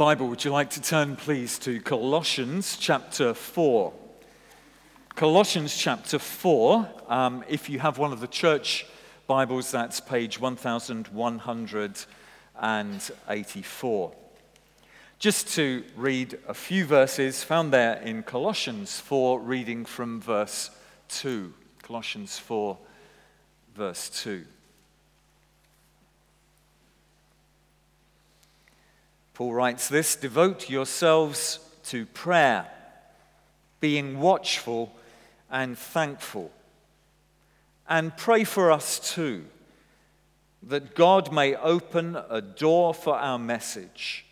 Bible, would you like to turn, please, to Colossians chapter 4? Colossians chapter 4, um, if you have one of the church Bibles, that's page 1184. Just to read a few verses found there in Colossians 4, reading from verse 2. Colossians 4, verse 2. Paul writes this Devote yourselves to prayer, being watchful and thankful. And pray for us too, that God may open a door for our message,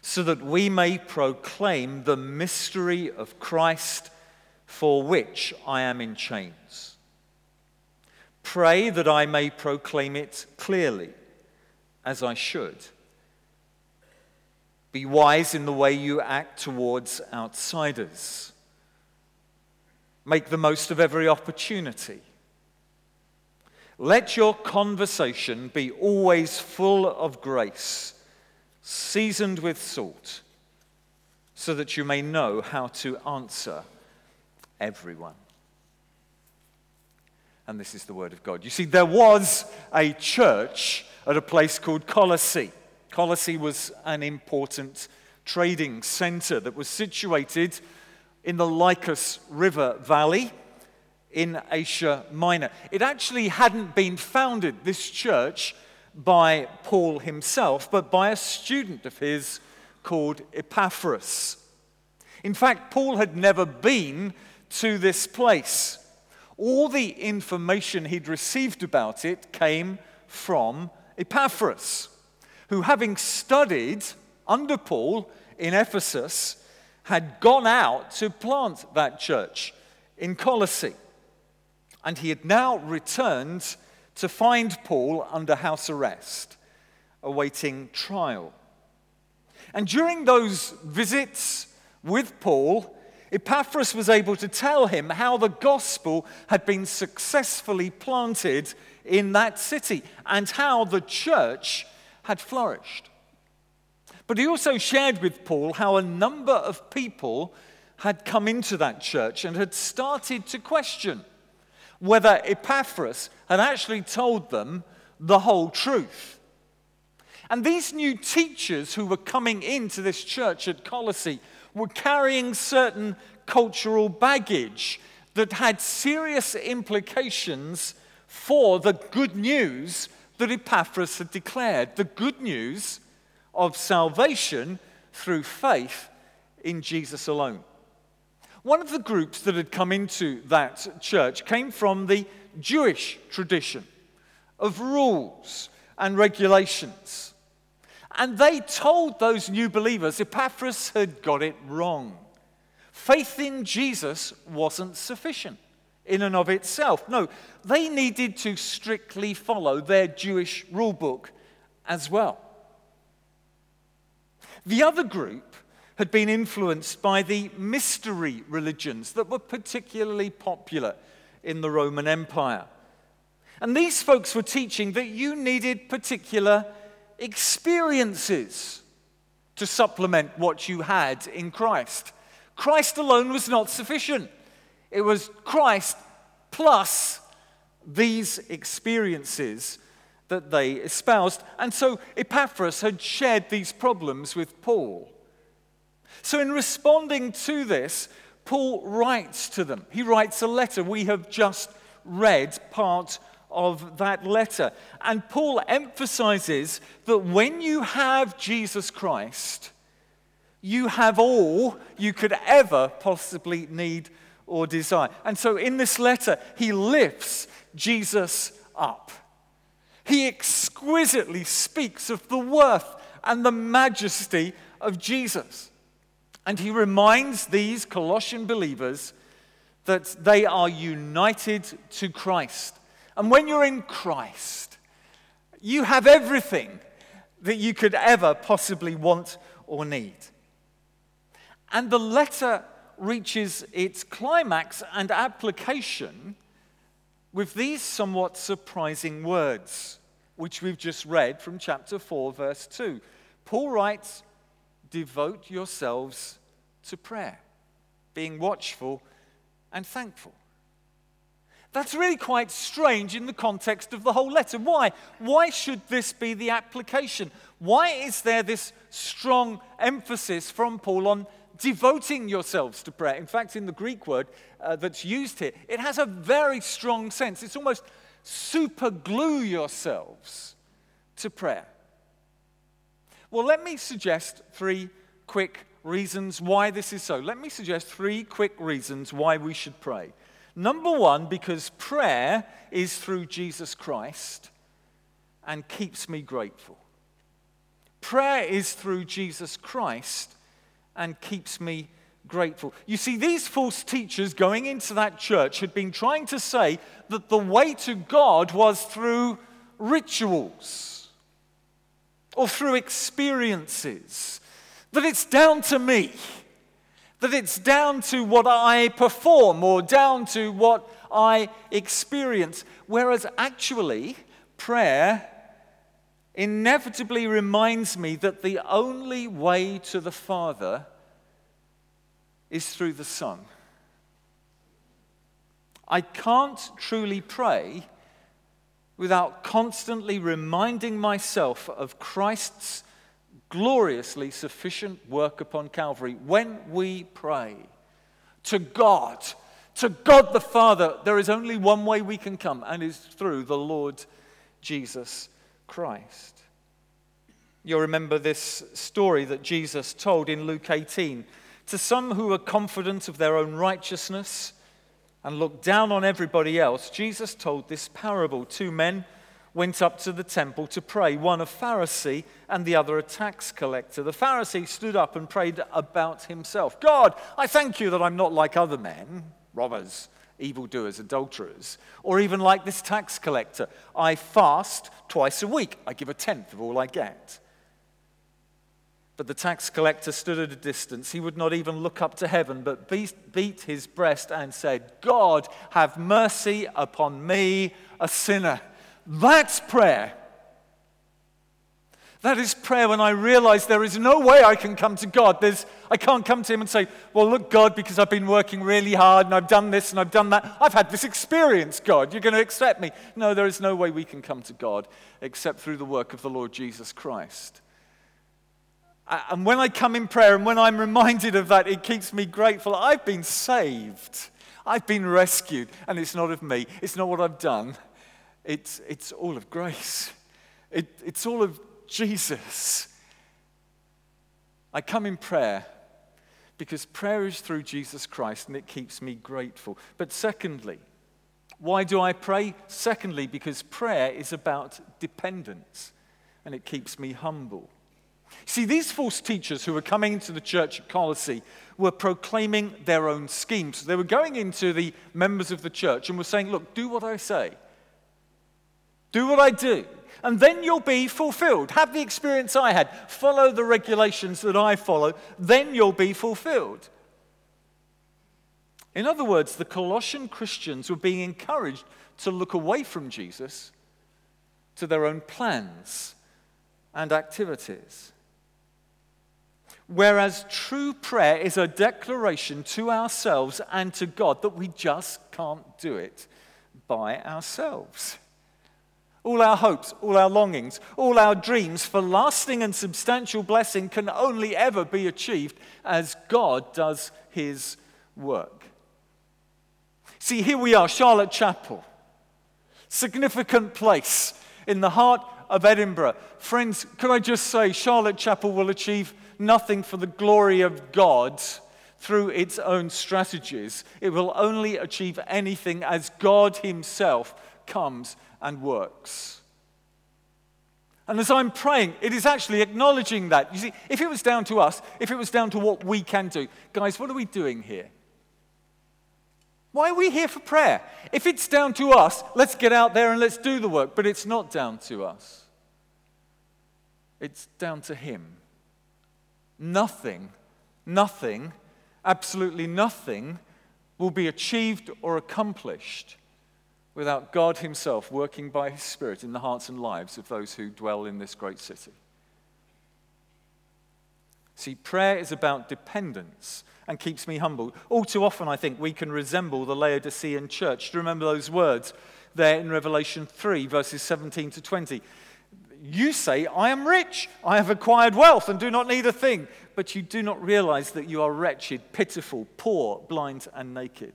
so that we may proclaim the mystery of Christ for which I am in chains. Pray that I may proclaim it clearly, as I should. Be wise in the way you act towards outsiders. Make the most of every opportunity. Let your conversation be always full of grace, seasoned with salt, so that you may know how to answer everyone. And this is the word of God. You see, there was a church at a place called Colossae. Colossae was an important trading center that was situated in the Lycus River Valley in Asia Minor. It actually hadn't been founded, this church, by Paul himself, but by a student of his called Epaphras. In fact, Paul had never been to this place. All the information he'd received about it came from Epaphras who, having studied under Paul in Ephesus, had gone out to plant that church in Colossae. And he had now returned to find Paul under house arrest, awaiting trial. And during those visits with Paul, Epaphras was able to tell him how the gospel had been successfully planted in that city and how the church had flourished. But he also shared with Paul how a number of people had come into that church and had started to question whether Epaphras had actually told them the whole truth. And these new teachers who were coming into this church at Colossae were carrying certain cultural baggage that had serious implications for the good news that Epaphras had declared the good news of salvation through faith in Jesus alone. One of the groups that had come into that church came from the Jewish tradition of rules and regulations. And they told those new believers Epaphras had got it wrong. Faith in Jesus wasn't sufficient in and of itself. No, they needed to strictly follow their Jewish rule book as well. The other group had been influenced by the mystery religions that were particularly popular in the Roman Empire. And these folks were teaching that you needed particular experiences to supplement what you had in Christ. Christ alone was not sufficient. It was Christ plus these experiences that they espoused. And so Epaphras had shared these problems with Paul. So, in responding to this, Paul writes to them. He writes a letter. We have just read part of that letter. And Paul emphasizes that when you have Jesus Christ, you have all you could ever possibly need or desire. And so in this letter, he lifts Jesus up. He exquisitely speaks of the worth and the majesty of Jesus. And he reminds these Colossian believers that they are united to Christ. And when you're in Christ, you have everything that you could ever possibly want or need. And the letter reaches its climax and application with these somewhat surprising words, which we've just read from chapter 4, verse 2. Paul writes, devote yourselves to prayer, being watchful and thankful. That's really quite strange in the context of the whole letter. Why? Why should this be the application? Why is there this strong emphasis from Paul on devoting yourselves to prayer? In fact, in the Greek word uh, that's used here, it has a very strong sense. It's almost super glue yourselves to prayer. Well, let me suggest three quick reasons why this is so. Let me suggest three quick reasons why we should pray. Number one, because prayer is through Jesus Christ and keeps me grateful. Prayer is through Jesus Christ and keeps me grateful. You see, these false teachers going into that church had been trying to say that the way to God was through rituals or through experiences, that it's down to me that it's down to what I perform or down to what I experience. Whereas actually, prayer inevitably reminds me that the only way to the Father is through the Son. I can't truly pray without constantly reminding myself of Christ's gloriously sufficient work upon Calvary when we pray to God, to God the Father, there is only one way we can come, and it's through the Lord Jesus Christ. You'll remember this story that Jesus told in Luke 18 to some who were confident of their own righteousness and looked down on everybody else. Jesus told this parable. Two men went up to the temple to pray, one a Pharisee and the other a tax collector. The Pharisee stood up and prayed about himself God, I thank you that I'm not like other men, robbers, evildoers, adulterers, or even like this tax collector. I fast twice a week, I give a tenth of all I get. But the tax collector stood at a distance. He would not even look up to heaven, but beat his breast and said, God, have mercy upon me, a sinner. That's prayer. That is prayer when I realize there is no way I can come to God. There's, I can't come to Him and say, Well, look, God, because I've been working really hard and I've done this and I've done that. I've had this experience, God. You're going to accept me. No, there is no way we can come to God except through the work of the Lord Jesus Christ. And when I come in prayer and when I'm reminded of that, it keeps me grateful. I've been saved, I've been rescued, and it's not of me, it's not what I've done. It's, it's all of grace, it, it's all of Jesus. I come in prayer because prayer is through Jesus Christ and it keeps me grateful. But secondly, why do I pray? Secondly, because prayer is about dependence and it keeps me humble. See, these false teachers who were coming into the church at Colossae were proclaiming their own schemes. They were going into the members of the church and were saying, Look, do what I say. Do what I do, and then you'll be fulfilled. Have the experience I had. Follow the regulations that I follow, then you'll be fulfilled. In other words, the Colossian Christians were being encouraged to look away from Jesus to their own plans and activities. Whereas true prayer is a declaration to ourselves and to God that we just can't do it by ourselves all our hopes, all our longings, all our dreams for lasting and substantial blessing can only ever be achieved as God does his work. See, here we are, Charlotte Chapel, significant place in the heart of Edinburgh. Friends, could I just say, Charlotte Chapel will achieve nothing for the glory of God through its own strategies. It will only achieve anything as God Himself comes and works. And as I'm praying, it is actually acknowledging that. You see, if it was down to us, if it was down to what we can do, guys, what are we doing here? Why are we here for prayer? If it's down to us, let's get out there and let's do the work. But it's not down to us, it's down to Him. Nothing, nothing, absolutely nothing will be achieved or accomplished without God Himself working by His Spirit in the hearts and lives of those who dwell in this great city. See, prayer is about dependence and keeps me humble. All too often, I think, we can resemble the Laodicean church. Do you remember those words there in Revelation 3, verses 17 to 20? You say, I am rich, I have acquired wealth and do not need a thing, but you do not realize that you are wretched, pitiful, poor, blind, and naked.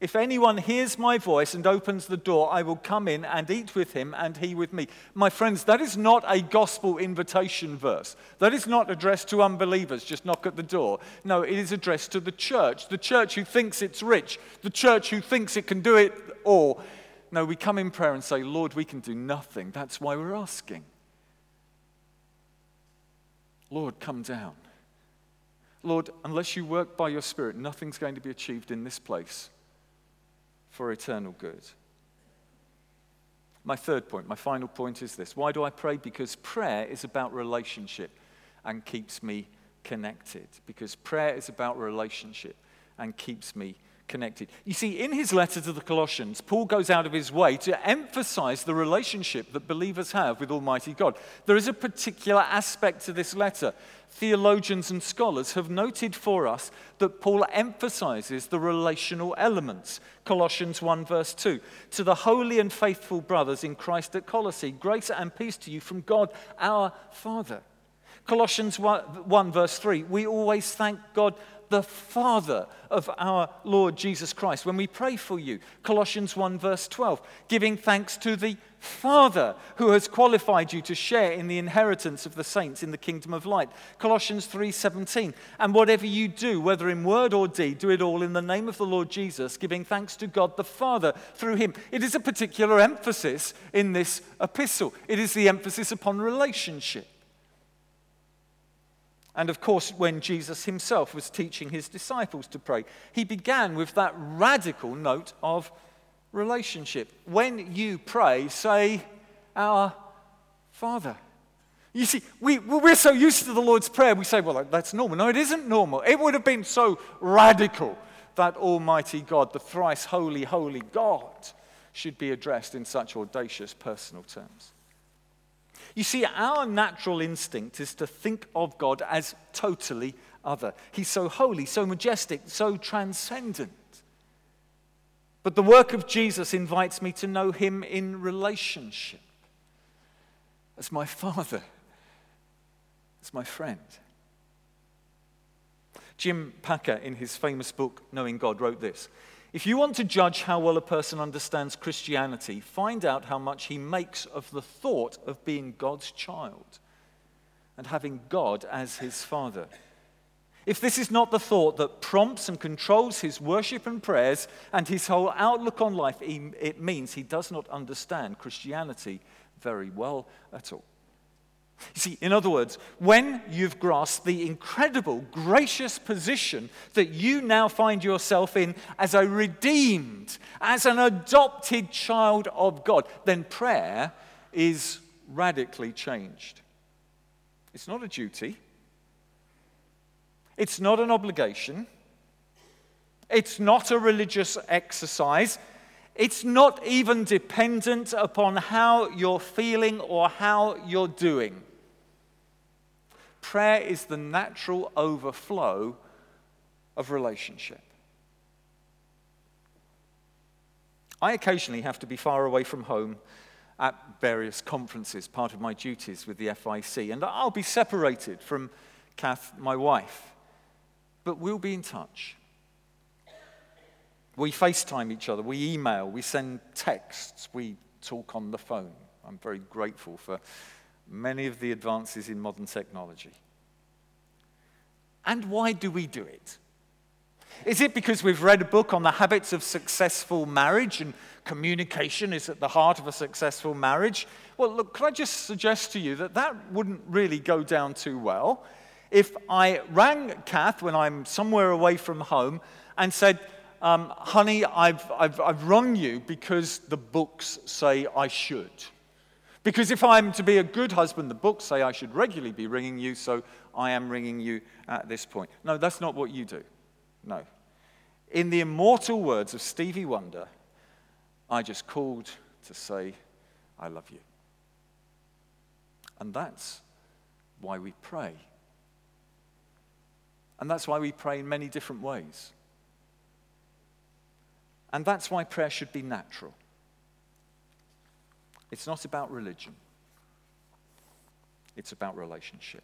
If anyone hears my voice and opens the door, I will come in and eat with him and he with me. My friends, that is not a gospel invitation verse. That is not addressed to unbelievers, just knock at the door. No, it is addressed to the church, the church who thinks it's rich, the church who thinks it can do it all. No, we come in prayer and say, Lord, we can do nothing. That's why we're asking. Lord, come down. Lord, unless you work by your Spirit, nothing's going to be achieved in this place for eternal good. My third point, my final point is this. Why do I pray? Because prayer is about relationship and keeps me connected. Because prayer is about relationship and keeps me connected. You see, in his letter to the Colossians, Paul goes out of his way to emphasize the relationship that believers have with Almighty God. There is a particular aspect to this letter. Theologians and scholars have noted for us that Paul emphasizes the relational elements. Colossians 1, verse 2. To the holy and faithful brothers in Christ at Colossae, grace and peace to you from God our Father. Colossians 1, 1 verse 3. We always thank God the Father of our Lord Jesus Christ. When we pray for you, Colossians 1, verse 12, giving thanks to the Father who has qualified you to share in the inheritance of the saints in the kingdom of light. Colossians 3:17. And whatever you do, whether in word or deed, do it all in the name of the Lord Jesus, giving thanks to God the Father through him. It is a particular emphasis in this epistle. It is the emphasis upon relationship. And of course, when Jesus himself was teaching his disciples to pray, he began with that radical note of relationship. When you pray, say, Our Father. You see, we, we're so used to the Lord's Prayer, we say, well, that's normal. No, it isn't normal. It would have been so radical that Almighty God, the thrice holy, holy God, should be addressed in such audacious personal terms. You see, our natural instinct is to think of God as totally other. He's so holy, so majestic, so transcendent. But the work of Jesus invites me to know him in relationship as my father, as my friend. Jim Packer, in his famous book, Knowing God, wrote this if you want to judge how well a person understands Christianity, find out how much he makes of the thought of being God's child and having God as his father. If this is not the thought that prompts and controls his worship and prayers and his whole outlook on life, it means he does not understand Christianity very well at all. You see, in other words, when you've grasped the incredible, gracious position that you now find yourself in as a redeemed, as an adopted child of God, then prayer is radically changed. It's not a duty, it's not an obligation, it's not a religious exercise. It's not even dependent upon how you're feeling or how you're doing. Prayer is the natural overflow of relationship. I occasionally have to be far away from home at various conferences, part of my duties with the FIEC, and I'll be separated from Kath, my wife, but we'll be in touch. We FaceTime each other, we email, we send texts, we talk on the phone. I'm very grateful for many of the advances in modern technology. And why do we do it? Is it because we've read a book on the habits of successful marriage and communication is at the heart of a successful marriage? Well, look, can I just suggest to you that that wouldn't really go down too well. If I rang Kath when I'm somewhere away from home and said, um, honey, I've, I've, I've rung you because the books say I should. Because if I'm to be a good husband, the books say I should regularly be ringing you, so I am ringing you at this point. No, that's not what you do. No. In the immortal words of Stevie Wonder, I just called to say, I love you. And that's why we pray. And that's why we pray in many different ways. And that's why prayer should be natural. It's not about religion, it's about relationship.